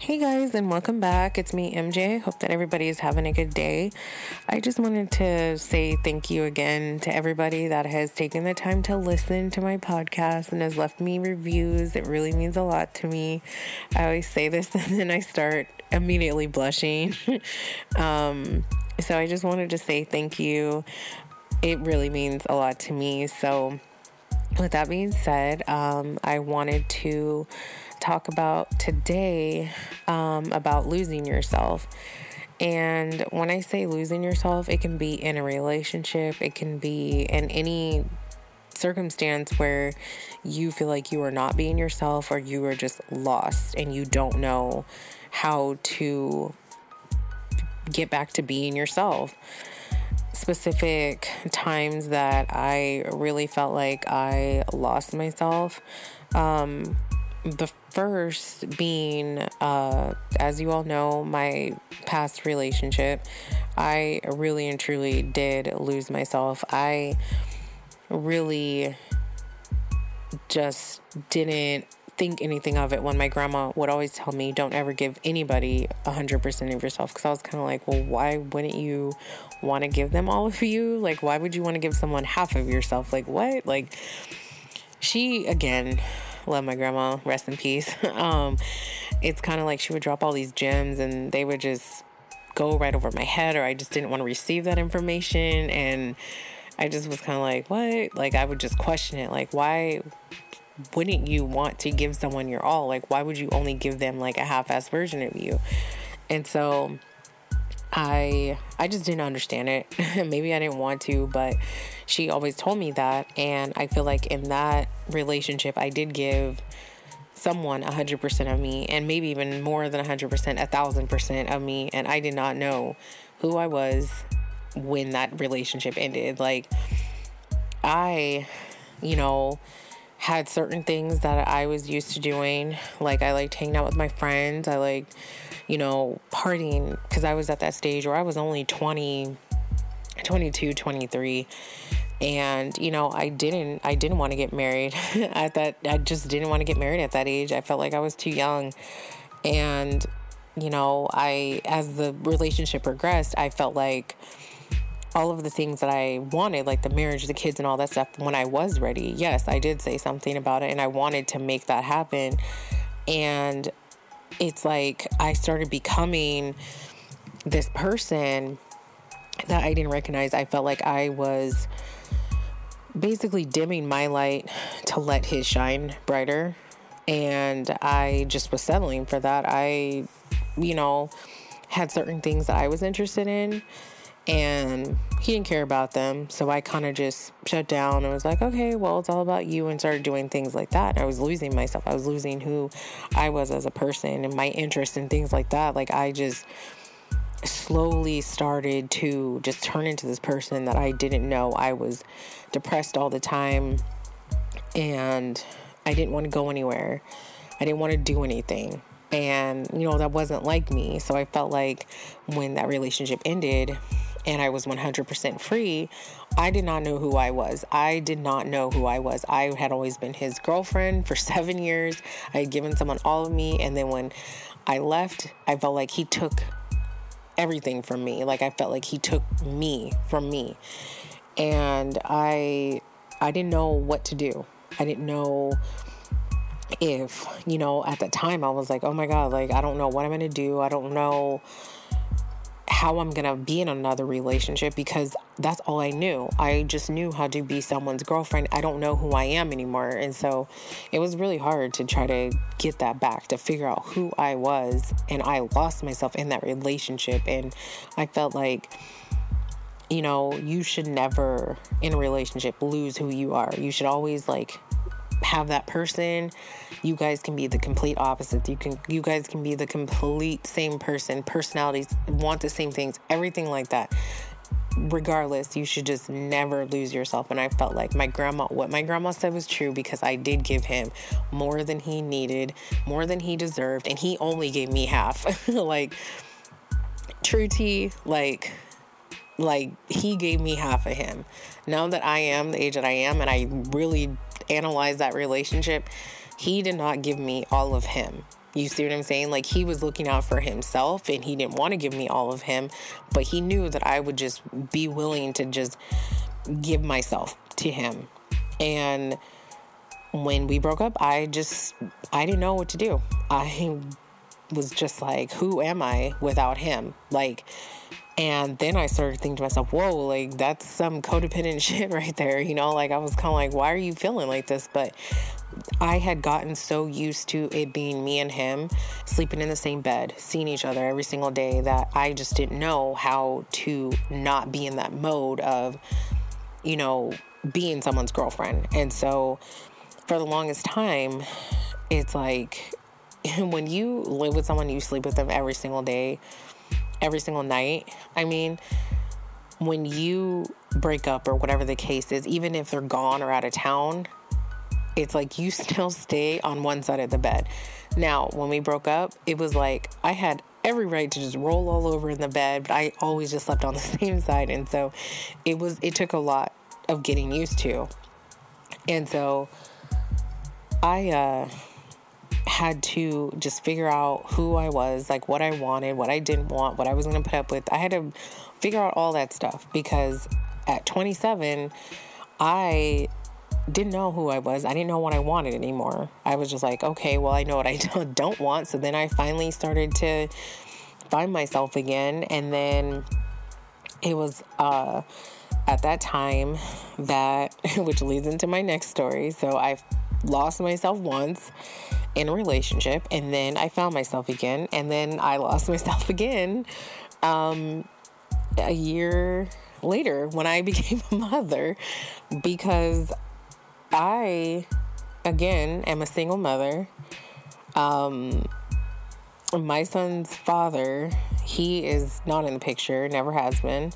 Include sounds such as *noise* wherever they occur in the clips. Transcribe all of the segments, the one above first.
Hey guys, and welcome back. It's me, MJ. Hope that everybody is having a good day. I just wanted to say thank you again to everybody that has taken the time to listen to my podcast and has left me reviews. It really means a lot to me. I always say this *laughs* and then I start immediately blushing. *laughs* um, so I just wanted to say thank you. It really means a lot to me. So, with that being said, um, I wanted to talk about today um, about losing yourself. And when I say losing yourself, it can be in a relationship, it can be in any circumstance where you feel like you are not being yourself or you are just lost and you don't know how to get back to being yourself. Specific times that I really felt like I lost myself. Um, the first being, uh, as you all know, my past relationship, I really and truly did lose myself. I really just didn't think anything of it when my grandma would always tell me don't ever give anybody 100% of yourself. Because i was kind of like well why wouldn't you want to give them all of you? Like why would you want to give someone half of yourself? Like what? Like she again love my grandma, rest in peace. *laughs* um, it's kind of like she would drop all these gems and they would just go right over my head, or I just didn't want to receive that information. And I just was kind of like, what? Like, I would just question it. Like, why wouldn't you want to give someone your all? Like, why would you only give them like a half ass version of you? And so I I just didn't understand it. *laughs* Maybe I didn't want to, but she always told me that and I feel like in that relationship I did give someone 100% of me and maybe even more than 100%, 1000% of me and I did not know who I was when that relationship ended. Like I, you know, had certain things that I was used to doing. Like I liked hanging out with my friends. I like, you know, partying because I was at that stage where I was only 20, 22, 23. And you know, I didn't I didn't want to get married *laughs* at that I just didn't want to get married at that age. I felt like I was too young. And you know, I as the relationship progressed, I felt like all of the things that I wanted, like the marriage, the kids, and all that stuff, when I was ready, yes, I did say something about it and I wanted to make that happen. And it's like I started becoming this person that I didn't recognize. I felt like I was basically dimming my light to let his shine brighter. And I just was settling for that. I, you know, had certain things that I was interested in and he didn't care about them. So I kind of just shut down and was like, okay, well, it's all about you, and started doing things like that. And I was losing myself. I was losing who I was as a person and my interest in things like that. Like, I just slowly started to just turn into this person that I didn't know. I was depressed all the time and I didn't want to go anywhere. I didn't want to do anything. And, you know, that wasn't like me. So I felt like when that relationship ended, and I was 100% free, I did not know who I was. I did not know who I was. I had always been his girlfriend for *laughs* seven years. I had given someone all of me. And then when I left, I felt like he took everything from me. Like I felt like he took me from me. And I I didn't know what to do. I didn't know if, you know, at the time I was like, "Oh my god, like I don't know what I'm going to do. I don't know how I'm gonna be in another relationship because that's all I knew. I just knew how to be someone's girlfriend. I don't know who I am anymore. And so it was really hard to try to get that back, to figure out who I was. And I lost myself in that relationship. And I felt like, you know, you should never in a relationship lose who you are. You should always like have that person you guys can be the complete opposites you can you guys can be the complete same person. Personalities want the same things everything like that. Regardless you should just never lose yourself. And i felt like my grandma what my grandma said was true because i did give him more than he needed more than he deserved and he only gave me half. *laughs* Like true tea like like he gave me half of him. Now that i am the age that i am and i really analyze that relationship, he did not give me all of him. You see what I'm saying? Like he was looking out for himself and he didn't want to give me all of him, but he knew that I would just be willing to just give myself to him. And when we broke up, I just I didn't know what to do. I was just like, who am I without him? Like and then I started thinking to myself, whoa, like that's some codependent *laughs* shit right there. You know, like I was kind of like, why are you feeling like this? But I had gotten so used to it being me and him sleeping in the same bed, seeing each other every single day that I just didn't know how to not be in that mode of, you know, being someone's girlfriend. And so for the longest time, it's like *laughs* when you live with someone, you sleep with them every single day every single night. I mean, when you break up or whatever the case is, even if they're gone or out of town, it's like you *laughs* still stay on one side of the bed. Now, when we broke up, it was like I had every right to just roll all over in the bed, but I always just slept on the *laughs* same side. And so it was, it took a lot of getting used to. And so I, uh, had to just figure out who I was, like what I wanted, what I didn't want, what I was going to put up with. I had to figure out all that stuff because at 27, I didn't know who I was. I didn't know what I wanted anymore. I was just like, okay, well, I know what I *laughs* don't want. So then I finally started to find myself again. And then it was uh, at that time that, *laughs* which leads into my next story. So I lost myself once in a relationship and then I found myself again and then I lost *laughs* myself again um, a year later when I *laughs* became a mother because I again am a single mother. Um, my son's father, he is not in the picture, never has been.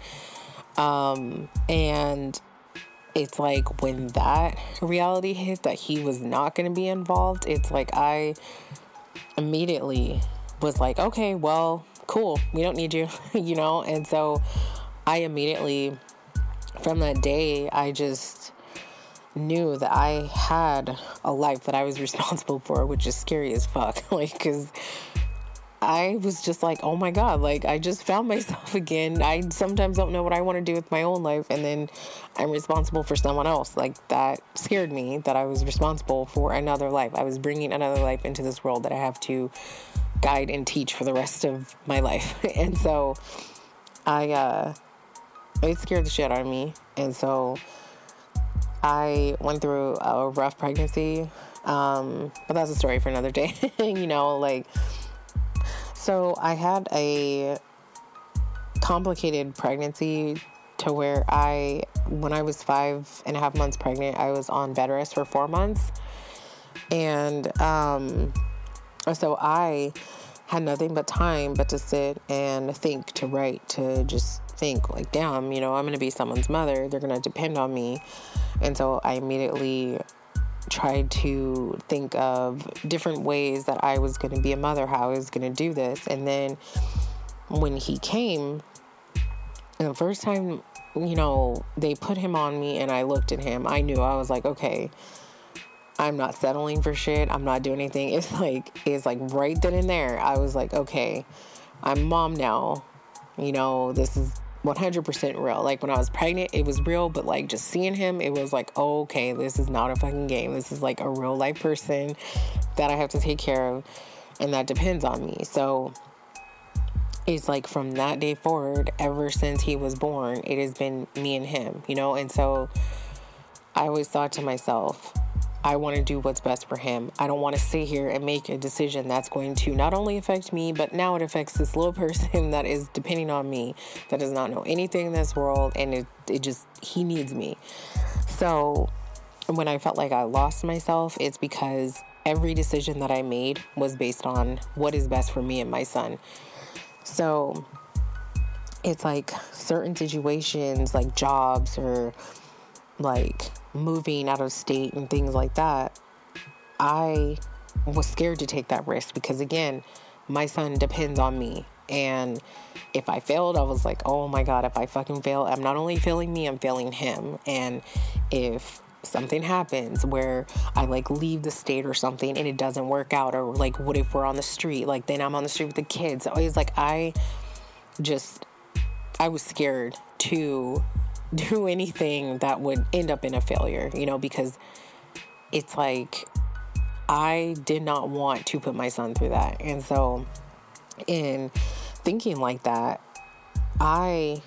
Um, and it's like when that reality hit that he was not going to be involved, it's like I immediately was like, okay, well, cool, we don't need you, *laughs* you know? And so I immediately, from that day, I just knew that I had a life that I was *laughs* responsible for, which is scary as fuck. *laughs* like, because I was just like, oh my God, like I just found *laughs* myself again. I sometimes don't know what I want to do with my own life, and then I'm responsible for someone else. Like that scared me that I was responsible for another life. I was bringing another life into this world that I have to guide and teach for the rest of my life. *laughs* and so I, uh, it scared the shit out of me. And so I went through a rough pregnancy. Um, but that's a story for another day. *laughs* you know, like, so I had a complicated pregnancy to where I, when I was five and a half months pregnant, I was on bed rest for four months. And um, so I had nothing but time but to sit and think, to write, to just think, like, damn, you know, I'm going to be someone's mother. They're going to depend on me. And so I immediately tried to think of different ways that I was going to be a mother, how I was going to do this. And then when he came, the first time, you know, they put him on me and I looked at him, I knew I was like, okay, I'm not settling for shit. I'm not doing anything. It's like, it's like right then and there, I was like, okay, I'm mom now. You know, this is 100% real. Like when I was pregnant, it was real, but like just seeing him, it was like, okay, this is not a fucking game. This is like a real life person that I have to take care of, and that depends on me. So it's like from that day forward, ever since he was born, it has been me and him, you know? And so I always thought to myself, I want to do what's best for him. I don't want to sit here and make a decision that's going to not only affect me, but now it affects this little *laughs* person that is depending on me, that does not know anything in this world, and it, it just, he needs me. So when I felt like I lost myself, it's because every decision that I made was based on what is best for me and my son. So it's like certain situations, like jobs or like moving out of state and things like that, I was scared to take that risk because, again, my son depends on me. And if I failed, I was like, oh my God, if I fucking fail, I'm not only failing me, I'm failing him. And if something happens where I like leave the state or something and it doesn't work out, or like what if we're on the street? Like then I'm on the street with the kids. Always like I just I was scared to *laughs* do anything that would end up in a failure, you know, because it's like I did not want to put my son through that. And so in thinking like that, I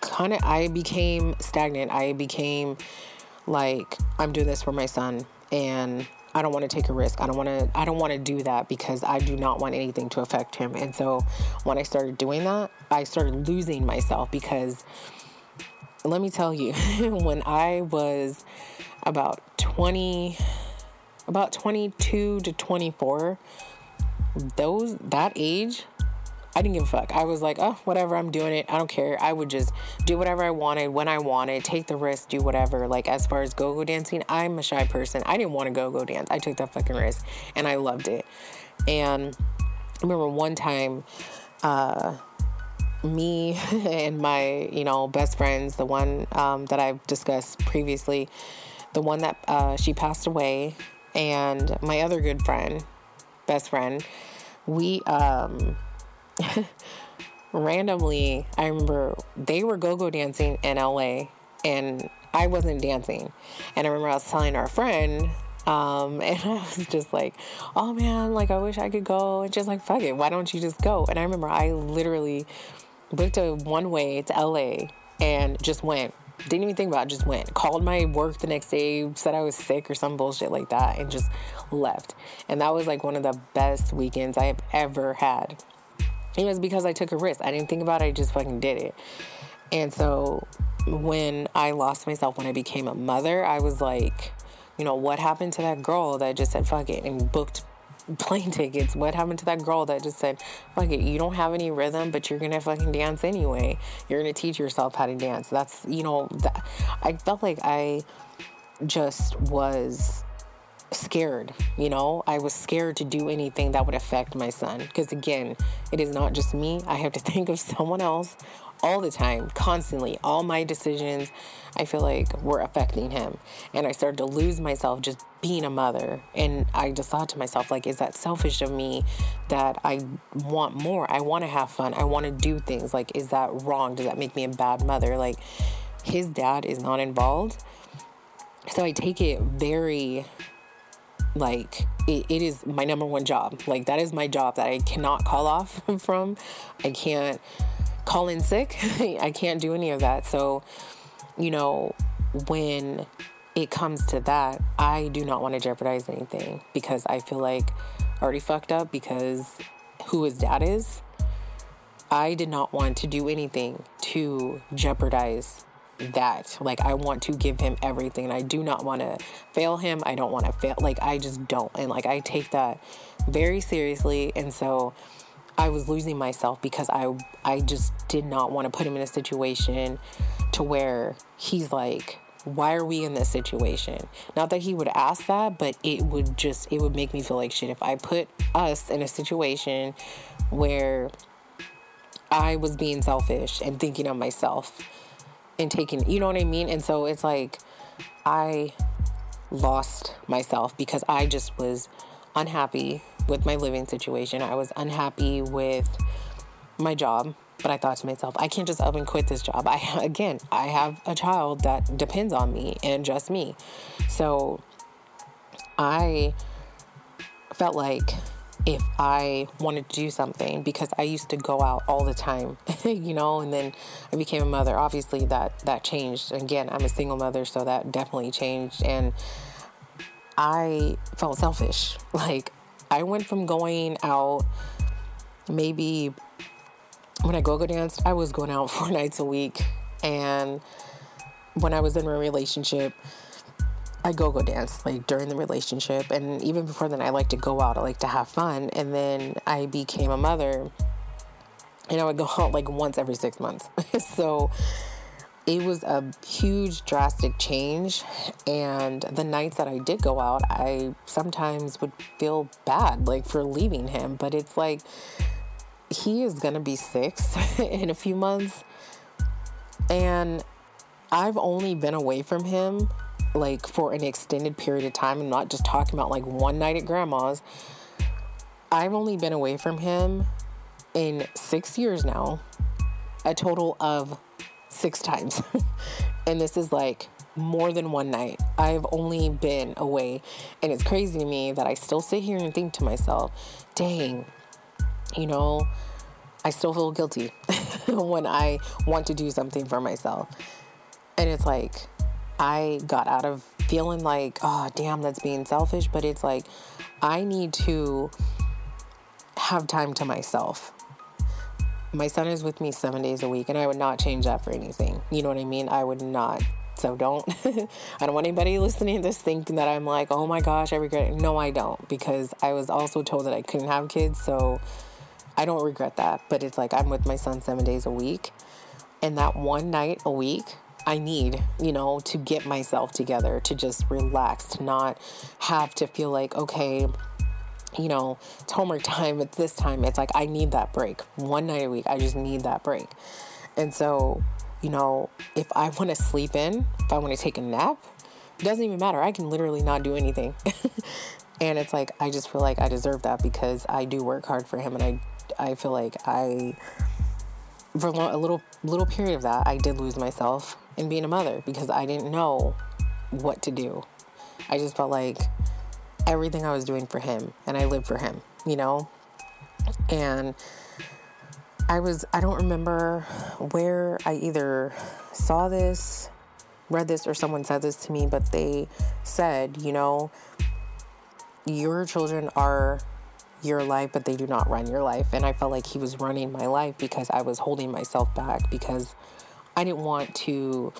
kind of I became stagnant. I became like I'm doing this for my son and I don't want to take a risk. I don't want to I don't want to do that because I do not want anything to affect him. And so when I started doing that, I started losing myself because let me tell you, *laughs* when I was about 20 about 22 to 24, those that age I didn't give a fuck. I was like, oh, whatever, I'm doing it. I don't care. I would just do whatever I wanted when I wanted, take the risk, do whatever. Like, as far as go go dancing, I'm a shy person. I didn't want to go go dance. I took that fucking risk and I loved it. And I remember one time, uh, me *laughs* and my, you know, best friends, the one um, that I've discussed previously, the one that uh, she passed away, and my other good friend, best friend, we, um, *laughs* randomly, I remember they were go go dancing in LA and I wasn't dancing. And I remember I was telling our friend, um, *laughs* and I was just like, oh man, like I wish I could go. And just like, fuck it, why don't you just go? And I remember I literally booked a one way to LA and just went. Didn't even think about it, just went. Called my work the next day, said I was sick or some bullshit like that, and just left. And that was like one of the best weekends I have ever had. It was because I took a risk. I didn't think about it, I just fucking did it. And so when I lost myself, when I became a mother, I was like, you know, what happened to that girl that just said fuck it and booked *laughs* plane tickets? What happened to that girl that just said, fuck it, you don't have any rhythm, but you're gonna fucking dance anyway? You're gonna teach yourself how to dance. That's, you know, that, I felt like I just was scared, you know? I was scared to do anything that would affect my son. Because again, it is not just me. I have to *laughs* think of someone else all the time, constantly. All my decisions, I feel like, were affecting him. And I started to lose myself just being a mother. And I just thought to myself, like, is that selfish of me that I want more? I want to have fun. I want to do things. Like, is that wrong? Does that make me a bad mother? Like, his dad is not involved. So I take it very like it, it is my number one job like that is my job that i cannot call off *laughs* from i can't call in sick *laughs* i can't do any of that so you know when it comes to that i do not want to jeopardize anything because i feel like already fucked up because who his dad is i did not want to do anything to jeopardize that. Like, I want to give him everything. I do not want to fail him. I don't want to fail. Like, I just don't. And like, I take that very seriously. And so I was losing myself because I, I just did not want to put him in a situation to where he's like, why are we in this situation? Not that he would ask that, but it would just, it would make me feel like shit if I put us in a situation where I was being selfish and thinking of myself and taking, you know what I mean? And so it's like I lost myself because I just was unhappy with my living situation. I was unhappy with my job, but I thought to myself, I can't just up and quit this job. I *laughs* again, I have a child that depends on me and just me. So I felt like if I wanted to do something because I used to go out all the time, *laughs* you know, and then I became a mother. Obviously that that changed. Again, I'm a single mother, so that definitely changed and I felt selfish. *laughs* Like I went from going out maybe when I go go danced, I was going out *laughs* four nights a week and when I was in a relationship, I go go dance like during the relationship, and even before then, I like to go out. I like to have fun, and then I became a mother, and I would go *laughs* out like once every six months. *laughs* so it was a huge, drastic change. And the nights that I did go out, I sometimes would feel bad like for leaving him, but it's like he is gonna be six *laughs* in a few months, and I've only been away from him like for an extended period of time. I'm not just talking about like one night at grandma's. I've only been away from him in six years now, a total of six times. *laughs* and this is like more than one night. I've only been away. And it's crazy to me that I still sit here and think to myself, dang, you know, I still feel guilty *laughs* when I want to do something for myself. And it's like, I got out of feeling like, oh, damn, that's being selfish. But it's like, I need to have time to myself. My son is with me seven days a week, and I would not change that for anything. You know what I mean? I would not. So don't, *laughs* I don't want anybody listening to this thinking that I'm like, oh my gosh, I regret it. No, I don't, because I was also told that I couldn't have kids. So I don't regret that. But it's like I'm with my son seven days a week. And that one night a week, I need, you know, to get myself together, to just relax, to not have to feel like, okay, you know, it's homework time, it's this time. It's like I need that break. One night a week, I just need that break. And so, you know, if I want to sleep in, if I want to take a nap, it doesn't even matter. I can literally not do anything. *laughs* and it's like I just feel like I deserve that because I do work hard for him and I I feel like I for a little little period of that, I did lose myself in being a mother because I didn't know what to do. I just felt like everything I was doing for him and I lived for him, you know? And I was, I don't remember where I either saw this, read this, or someone said this to me, but they said, you know, your children are your life, but they do not run your life. And I felt like he was running my life because I was holding myself back because I didn't want to,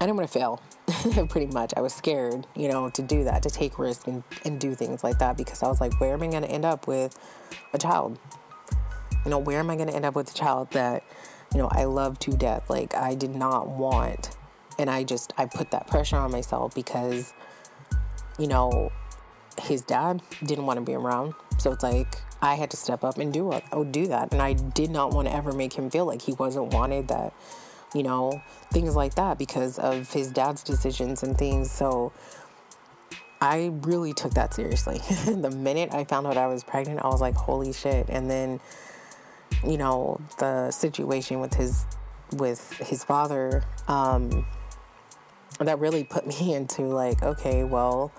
I didn't want to fail. *laughs* pretty much. I was scared, you know, to do that, to take risks and, and do things like that because I was like, where am I going to end up with a child? You know, where am I going to end up with a child that, you know, I love to death? Like, I did not want. And I just, I put that pressure on myself because, you know, his dad didn't want to be around. So it's like, I had to step up and do it, oh, do that. And I did not want to ever make him feel like he wasn't wanted that you know, things like that because of his dad's decisions and things. So I really took that seriously. *laughs* the minute I found out I was pregnant, I was like, holy shit. And then, you know, the situation with his with his father, um, that really put *laughs* me into like, okay, well,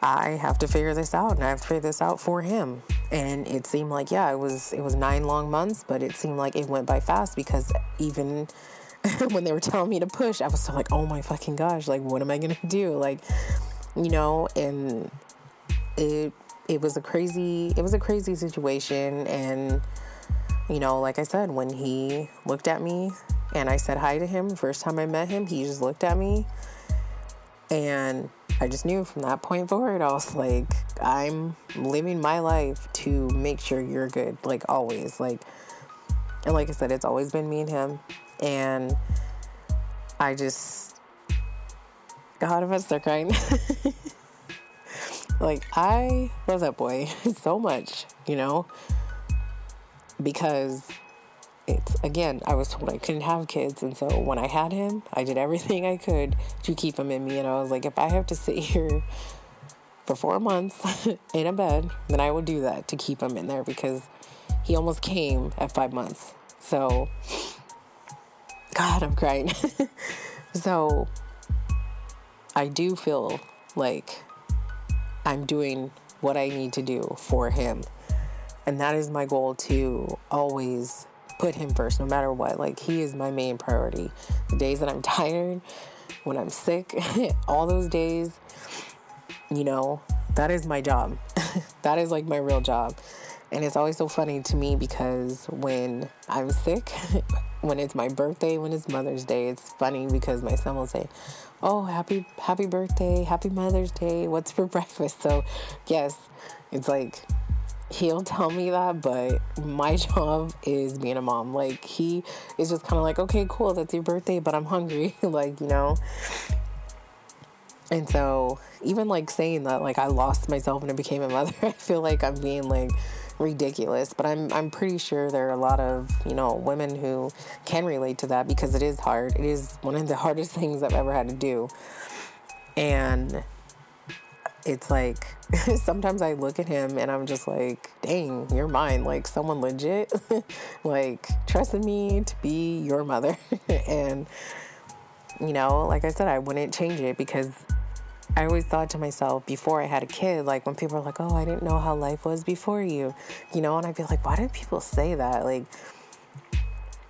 I have to figure this out and I have to figure this out for him. And it seemed like, yeah, it was it was nine long months, but it seemed like it went by fast because even *laughs* when they were telling me to push, I was still like, oh my fucking gosh, like what am I gonna do? Like, you know, and it it was a crazy it was a crazy situation and you know, like I said, when he looked at me and I said hi to him, first time I met him, he just looked at me and I just knew from that point forward, I was like, I'm living my life to make sure you're good, like always. Like, and like I said, it's always been me and him. And I just, God, if I start crying. *laughs* like, I love that boy *laughs* so much, you know, because it's again, I was told I couldn't have kids, and so when I had him, I did everything I could to keep him in me. And I was like, if I have to sit here for four months *laughs* in a bed, then I will do that to keep him in there because he almost came at five months. So, God, I'm crying. *laughs* so, I do feel like I'm doing what I need to do for him. And that is my goal to always put him first no matter what. Like, he is my main priority. The days that I'm *laughs* tired, when I'm sick, *laughs* all those days, you know, that is my job. *laughs* that is like my real job. And it's always so funny to me because when I'm sick, when it's my birthday, when it's Mother's Day, it's funny because my son will say, "Oh, happy happy birthday, happy Mother's Day. What's for breakfast?" So, yes, it's like he'll tell me that, but my *laughs* job is being a mom. Like he is just kind of like, okay, cool, that's your birthday, but I'm hungry. *laughs* like, you know. And so even like saying that, like I lost myself and I became a *laughs* mother, I feel like I'm being like ridiculous. But I'm I'm pretty sure there are a lot of you know women who can relate to that because it is hard. It is one of the hardest things I've ever had to do, and it's like *laughs* sometimes I look at him and I'm just like, dang, you're mine. Like someone legit, *laughs* like trusted me to be your mother. *laughs* and, you know, like I said, I wouldn't change it because I always thought to myself before I had a kid, like when people are like, oh, I didn't know how life was before you, you know, and I'd be like, why do people say that? Like,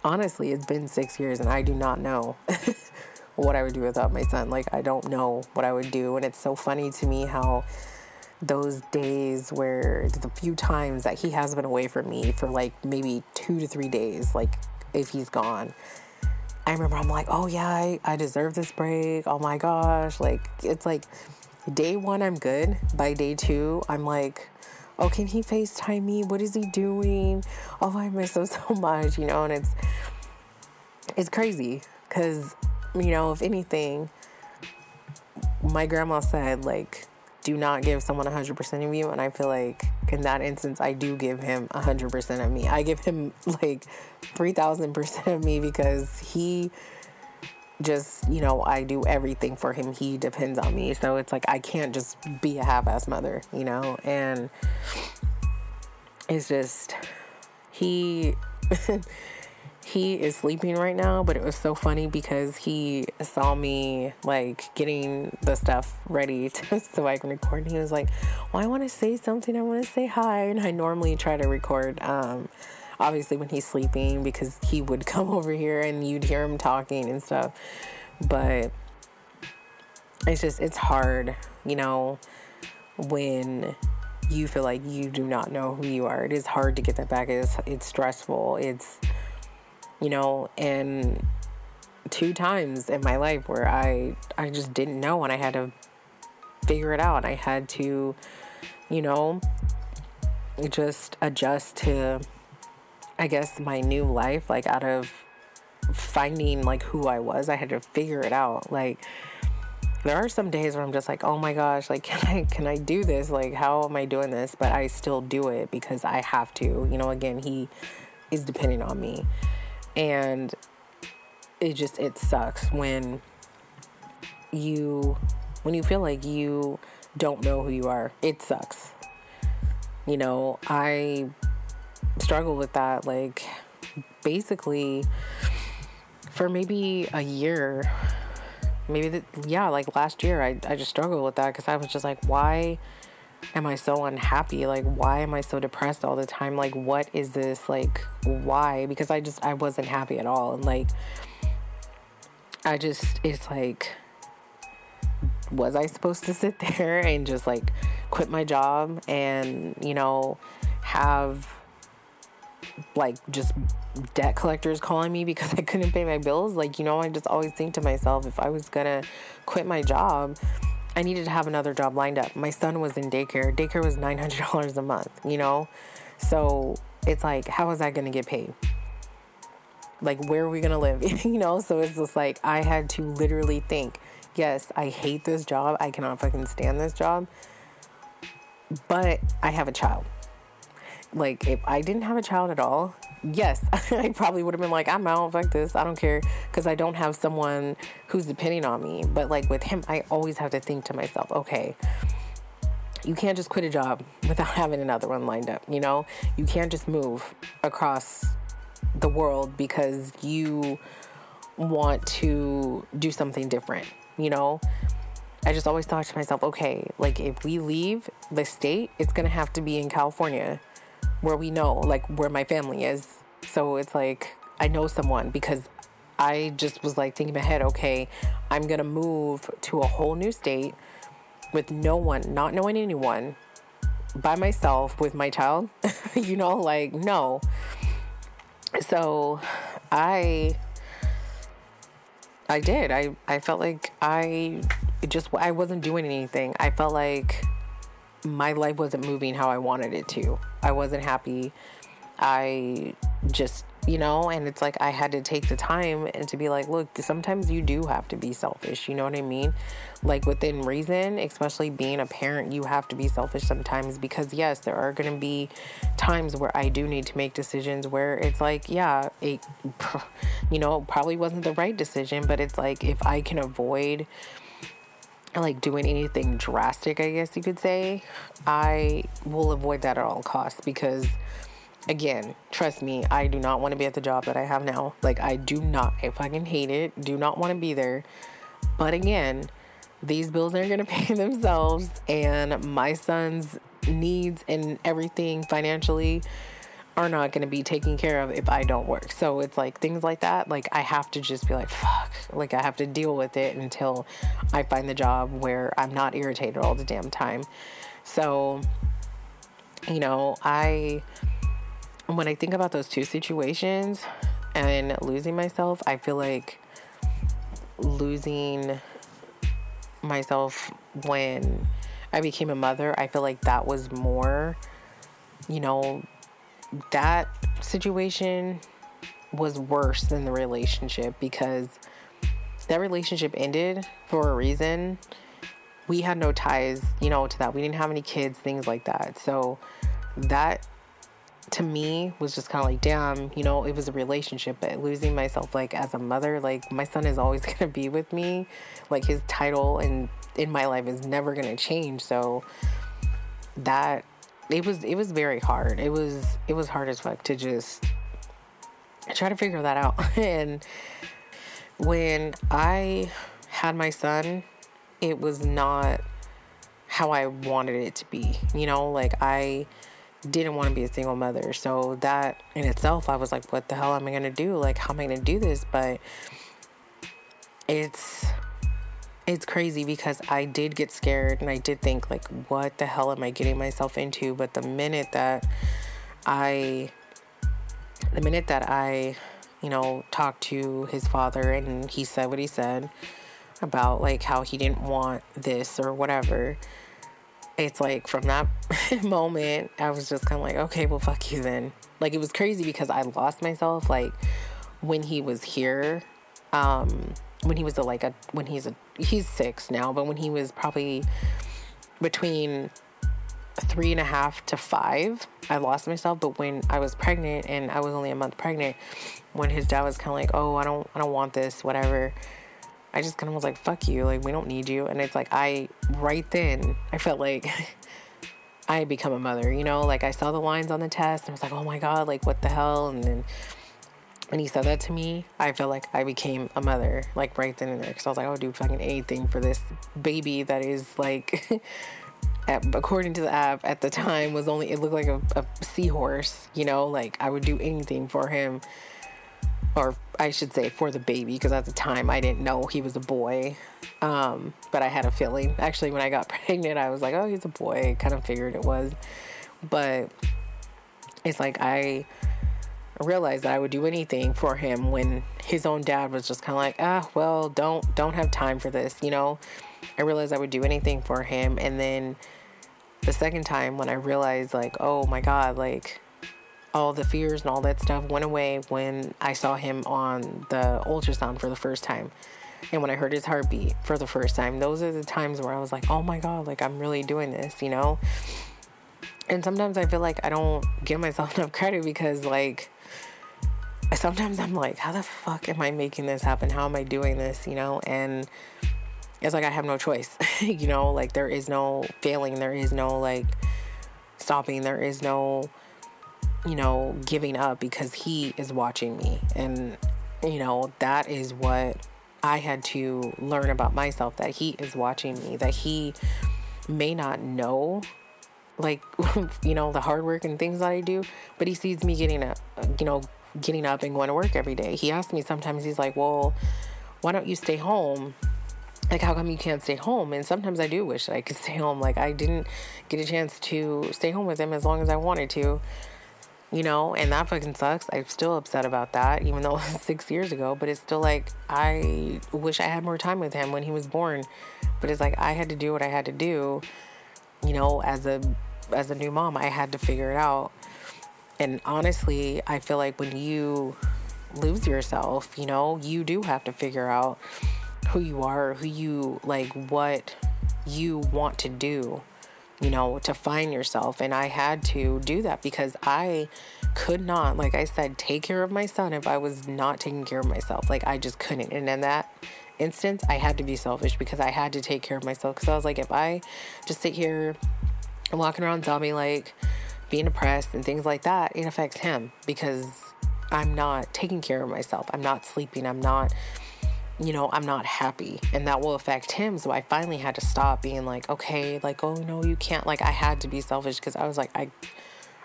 honestly, it's been six years and I do not know. What I would do without my son. Like, I don't know what I would do. And it's so funny to me how those days where the few times that he has been away from me for like maybe two to three days, like if he's gone, I remember I'm like, oh yeah, I, I deserve this break. Oh my gosh. Like, it's like day one, I'm good. By day two, I'm like, oh, can he FaceTime me? What is he doing? Oh, I miss him *laughs* so much, you know, and it's, it's crazy because you know, if anything, my grandma said, like, do not give someone 100% of you. And I feel like in that instance, I do give him 100% of me. I give him *laughs* like 3000% of me because he just, you know, I do everything for him. He depends on me. So it's like I can't just be a half ass mother, you know? And it's just, he. *laughs* he is sleeping right now, but it was so funny because he saw me like getting the stuff ready *laughs* to, so I can record. And he was like, Well, I want to say something. I want to say hi. And I normally try to record, um, obviously, when he's sleeping because he would *laughs* come over here and you'd hear him talking and stuff. But it's just, it's hard, you know, when you feel like you do not know who you are. It is hard to get that back. It's, it's stressful. It's, you know, and two times in my life where I I just didn't know and I had to figure it out. I had to, you know, just adjust to I guess my new life like out of finding like who I was. I had to figure it out. Like there are some days where I'm just like, "Oh my gosh, like *laughs* can I can I do this? Like how am I doing this?" But I still do it because I have to. You know, again, he is depending on me and it just it sucks when you when you feel like you don't know who you are. It sucks. You know i struggle with that like basically for maybe a year maybe the, yeah like last year i, I just struggled with that because i was just like why am I so unhappy? Like, why am I so depressed all the time? Like, what is this? Like, why? Because I just, I wasn't happy at all. And like, I just, it's like, was I supposed to sit *laughs* there and just like quit my job and, you know, have like just debt collectors calling me because *laughs* I couldn't pay my bills? Like, you know, I just always think to myself, if I was gonna quit my job, I needed to have another job lined up. My son was in daycare. Daycare was $900 a month, you know? So it's like, how is that going to get paid? Like, where are we going to live? *laughs* you know? So it's just like, I had to literally think, yes, I hate this job. I cannot fucking stand this job. But I have a child. Like, if I didn't have a child at all, yes, *laughs* I probably would have been like, I'm out, like this, I don't care, because I don't have someone who's depending on me. But like with him, I always have to think to myself, okay, you can't just quit a job *laughs* without having another one lined up, you know? You can't just move across the world because you want to do something different, you know? I just always thought to myself, okay, like if we leave the state, it's gonna have to be in California where we know, like where my family is. So it's like I know someone because I just was like thinking in my head, okay, I'm gonna move to a whole new state with no one, not knowing anyone, by myself with my child. *laughs* you know, like no. So I I did. I I felt like I just I wasn't doing anything. I felt like my life wasn't moving how I wanted it to. I wasn't happy. I just you know? And it's like I had to take the time and to be like, look, sometimes you do have to be selfish, you know what I mean? Like within reason, especially being a parent, you have to be selfish sometimes because, yes, there are going to be times where I do need to make decisions where it's like, yeah, it, *laughs* you know, probably wasn't the right decision, but it's like if I can avoid like doing anything drastic, I guess you could say, I will avoid that at all costs because again, trust me, I do not want to be at the job that I have now. Like I do not. I fucking hate it. Do not want to be there. But again, these bills are going *laughs* to pay themselves and my son's needs and everything financially are not going to be taken care of if I don't work. So it's like things like that. Like I have to just be like, fuck. Like I have to deal with it until I find the job where I'm not irritated all the damn time. So, you know, I, when I think about those two situations and losing myself, I feel like losing myself when I became a mother, I feel like that was more, you know, that situation was worse than the relationship because that relationship ended for a reason. We had no ties, you know, to that. We didn't have any kids, things like that. So that to me was just kind of like, damn, you know, it was a relationship, but losing myself like as a mother, like my son is always *laughs* going to be with me. Like his title and in my life is never going to change. So that it was it was very hard. It was it was hard as fuck to just try to figure that out. *laughs* and when I had my son, it was not how I wanted it to be. You know, like I didn't want to be a single mother. So that in itself, I was like, what the hell am I going to do? Like, how am I going to do this? But it's it's crazy because I did get scared and I did think like what the hell am I getting myself into? But the minute that I the minute that I you know talked to his father and he said what he said about like how he didn't want this or whatever it's like from that *laughs* moment I was just kind of like okay well fuck you then. Like it was crazy because I lost myself like when he was here um when he was a, like a when he's a he's six now, but when he was probably between three and a half to five, I lost myself. But when I was pregnant and I was only a month pregnant, when his dad was kind of like, "Oh, I don't, I don't want this, whatever," I just kind of was like, "Fuck you! Like we don't need you." And it's like I right then I felt like. *laughs* I become a mother, you know, like I saw the lines on the test and I was like, oh my God, like what the hell? And then when he said that to me, I felt like I became a mother, like right then and there. Because I was like, I would do fucking anything for this baby that is like, *laughs* at, according to the app at the time, was only, it looked like a, a seahorse, you know? Like, I would do anything for him. Or I should say for the baby, because at the time I didn't know he was a boy. Um, but I had a feeling. Actually, when I got *laughs* pregnant, I was like, oh, he's a boy. kind of figured it was. But it's like I realized that I would do anything for him when his own dad was just kind of like, ah, well, don't don't have time for this, you know. I realized I would do anything for him, and then the second time when I realized like, oh my god, like all the fears and all that stuff went away when I saw him on the ultrasound for the first time. And when I heard his heartbeat for the first time, those are the times where I was like, oh my God, like I'm really doing this, you know? And sometimes I feel like I don't give myself *laughs* enough credit because, like, sometimes I'm like, how the fuck am I making this happen? How am I doing this? You know, and it's like I have no choice. *laughs* you know, like there is no failing, there is no like stopping, there is no, you know, giving up because he is watching me. And, you know, that is what I had to learn about myself that he is watching me, that he may not know like *laughs* you know the hard work and things that I do, but he sees me getting a you know getting up and going to work every day. He asks me sometimes, he's like, Well, why don't you stay home? Like, how come you can't stay home? And sometimes I do wish that I could *laughs* stay home. Like, I didn't get a chance to stay home with him as long as I wanted to, you know, and that fucking sucks. I'm still upset about that, even though *laughs* it was six years ago. But it's still like, I wish I had more time with him when he was born. But it's like, I had to do what I had to do, you know, as a as a new mom, I had to figure it out And honestly, I feel like when you lose yourself, you know, you do have to figure out who you are, who you like, what you want to do, you know, to find yourself. And I had to do that because I could not, like I said, take care of my son if I was not taking care of myself. Like I just couldn't. And in that instance, I had to be selfish because I had to take care of myself. Because I was like, if I just sit here and walking around zombie like, being depressed and things like that, it affects him because I'm not taking care of myself. I'm not sleeping. I'm not, you know, I'm not happy. And that will affect him. So I finally had to stop being like, okay, like, oh no, you can't. Like, I had to be selfish because I was like, I,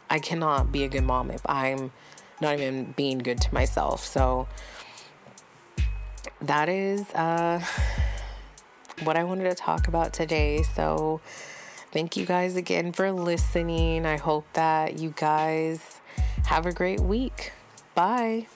I cannot be a good mom if I'm not even being good to myself. So that is uh, *sighs* what I wanted to talk about today. So thank you guys again for listening. I hope that you guys have a great week. Bye.